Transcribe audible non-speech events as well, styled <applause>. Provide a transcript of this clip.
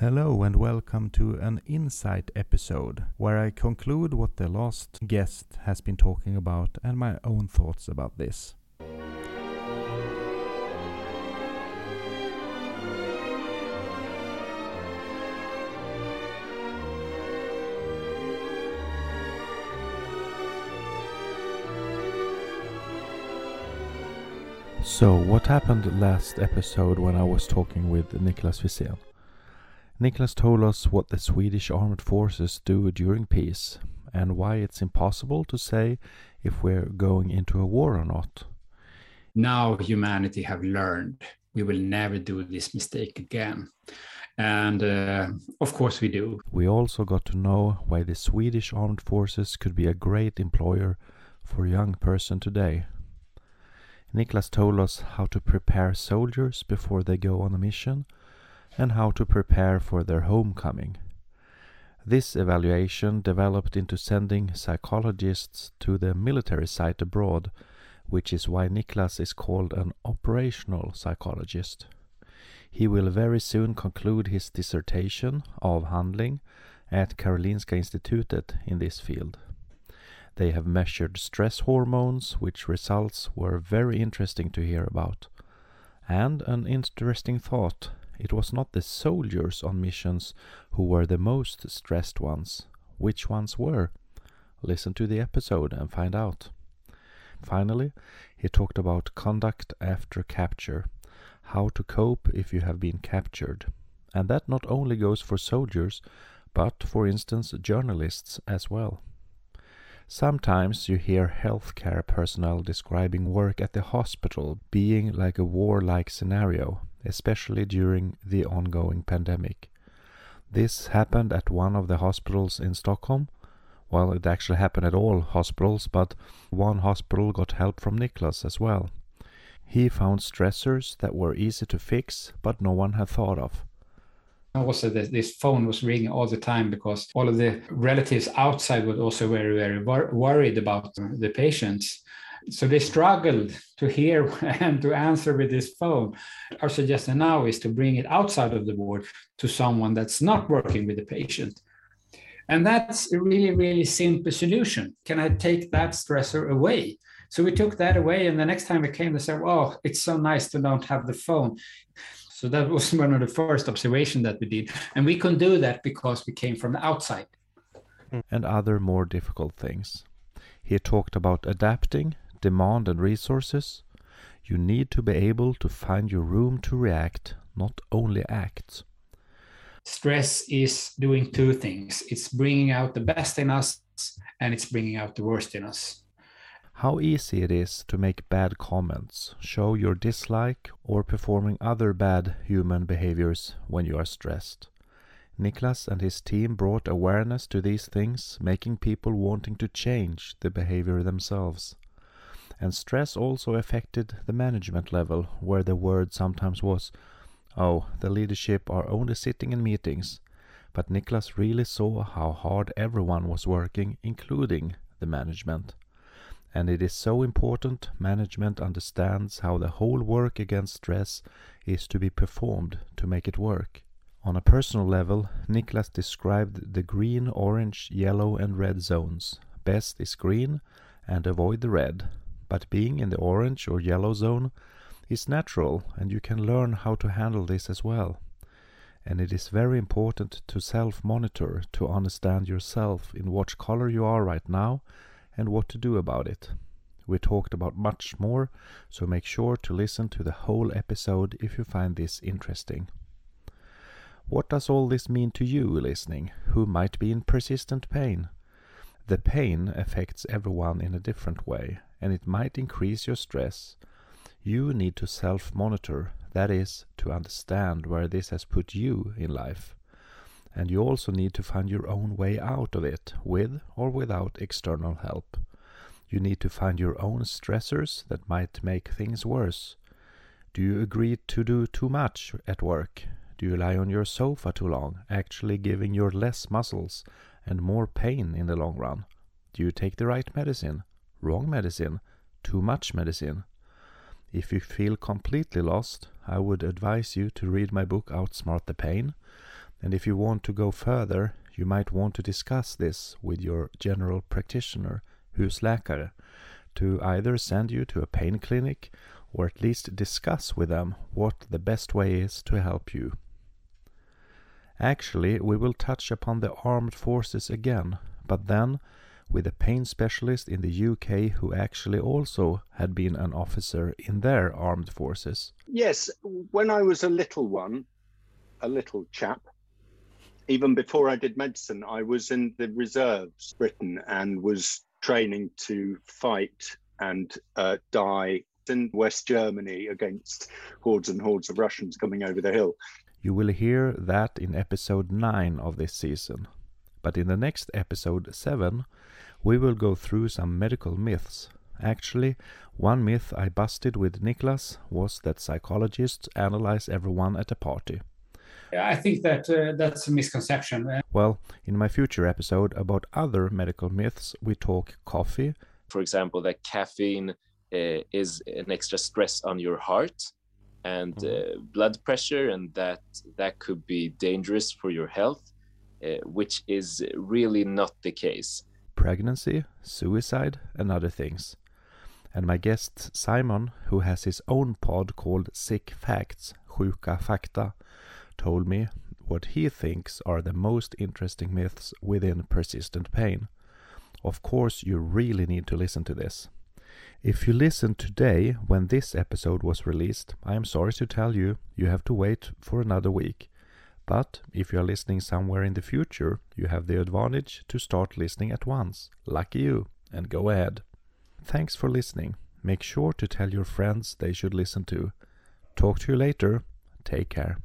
Hello and welcome to an insight episode where I conclude what the last guest has been talking about and my own thoughts about this. So, what happened last episode when I was talking with Niklas Wisén? Niklas told us what the Swedish armed forces do during peace and why it's impossible to say if we're going into a war or not. Now humanity have learned we will never do this mistake again. And uh, of course we do. We also got to know why the Swedish armed forces could be a great employer for a young person today. Niklas told us how to prepare soldiers before they go on a mission and how to prepare for their homecoming. This evaluation developed into sending psychologists to the military site abroad, which is why Niklas is called an operational psychologist. He will very soon conclude his dissertation of handling at Karolinska Institutet in this field. They have measured stress hormones, which results were very interesting to hear about. And an interesting thought it was not the soldiers on missions who were the most stressed ones. Which ones were? Listen to the episode and find out. Finally, he talked about conduct after capture, how to cope if you have been captured. And that not only goes for soldiers, but for instance, journalists as well. Sometimes you hear healthcare personnel describing work at the hospital being like a war-like scenario, especially during the ongoing pandemic. This happened at one of the hospitals in Stockholm. Well, it actually happened at all hospitals, but one hospital got help from Niklas as well. He found stressors that were easy to fix, but no one had thought of also this, phone was ringing all the time because all of the relatives outside were also very very wor- worried about the patients so they struggled to hear <laughs> and to answer with this phone our suggestion now is to bring it outside of the ward to someone that's not working with the patient and that's a really really simple solution can i take that stressor away so we took that away and the next time we came they said oh it's so nice to not have the phone so that was <laughs> one of the first observation that we did. And we couldn't do that because we came from the outside. And other more difficult things. He talked about adapting, demand and resources. You need to be able to find your room to react, not only act. Stress is doing two things. It's bringing out the best in us and it's bringing out the worst in us how easy it is to make bad comments, show your dislike, or performing other bad human behaviors when you are stressed. Niklas and his team brought awareness to these things, making people wanting to change the behavior themselves. And stress also affected the management level, where the word sometimes was, oh, the leadership are only sitting in meetings. But Niklas really saw how hard everyone was working, including the management and it is so important management understands how the whole work against stress is to be performed to make it work. On a personal level, Niklas described the green, orange, yellow, and red zones. Best is green and avoid the red, but being in the orange or yellow zone is natural and you can learn how to handle this as well. And it is very important to self monitor to understand yourself in what color you are right now and what to do about it. We talked about much more, so make sure to listen to the whole episode if you find this interesting. What does all this mean to you listening, who might be in persistent pain? The pain affects everyone in a different way, and it might increase your stress. You need to self monitor, that is, to understand where this has put you in life and you also need to find your own way out of it with or without external help. You need to find your own stressors that might make things worse. Do you agree to do too much at work? Do you lie on your sofa too long, actually giving your less muscles and more pain in the long run? Do you take the right medicine? Wrong medicine? Too much medicine? If you feel completely lost, I would advise you to read my book Outsmart the Pain And if you want to go further, you might want to discuss this with your general practitioner, husläkare, to either send you to a pain clinic or at least discuss with them what the best way is to help you. Actually, we will touch upon the armed forces again, but then with a pain specialist in the UK who actually also had been an officer in their armed forces. Yes, when I was a little one, a little chap, even before I did medicine, I was in the reserves, Britain, and was training to fight and uh, die in West Germany against hordes and hordes of Russians coming over the hill. You will hear that in episode 9 of this season. But in the next episode 7, we will go through some medical myths. Actually, one myth I busted with Niklas was that psychologists analyze everyone at a party. I think that uh, that's a misconception. Well, in my future episode about other medical myths, we talk coffee. For example, that caffeine uh, is an extra stress on your heart and mm-hmm. uh, blood pressure, and that that could be dangerous for your health, uh, which is really not the case. Pregnancy, suicide, and other things. And my guest Simon, who has his own pod called Sick Facts, Sjuka Fakta, told me what he thinks are the most interesting myths within persistent pain. Of course, you really need to listen to this. If you listen today when this episode was released, I am sorry to tell you, you have to wait for another week. But if you are listening somewhere in the future, you have the advantage to start listening at once. Lucky you, and go ahead. Thanks for listening. Make sure to tell your friends they should listen to. Talk to you later. Take care.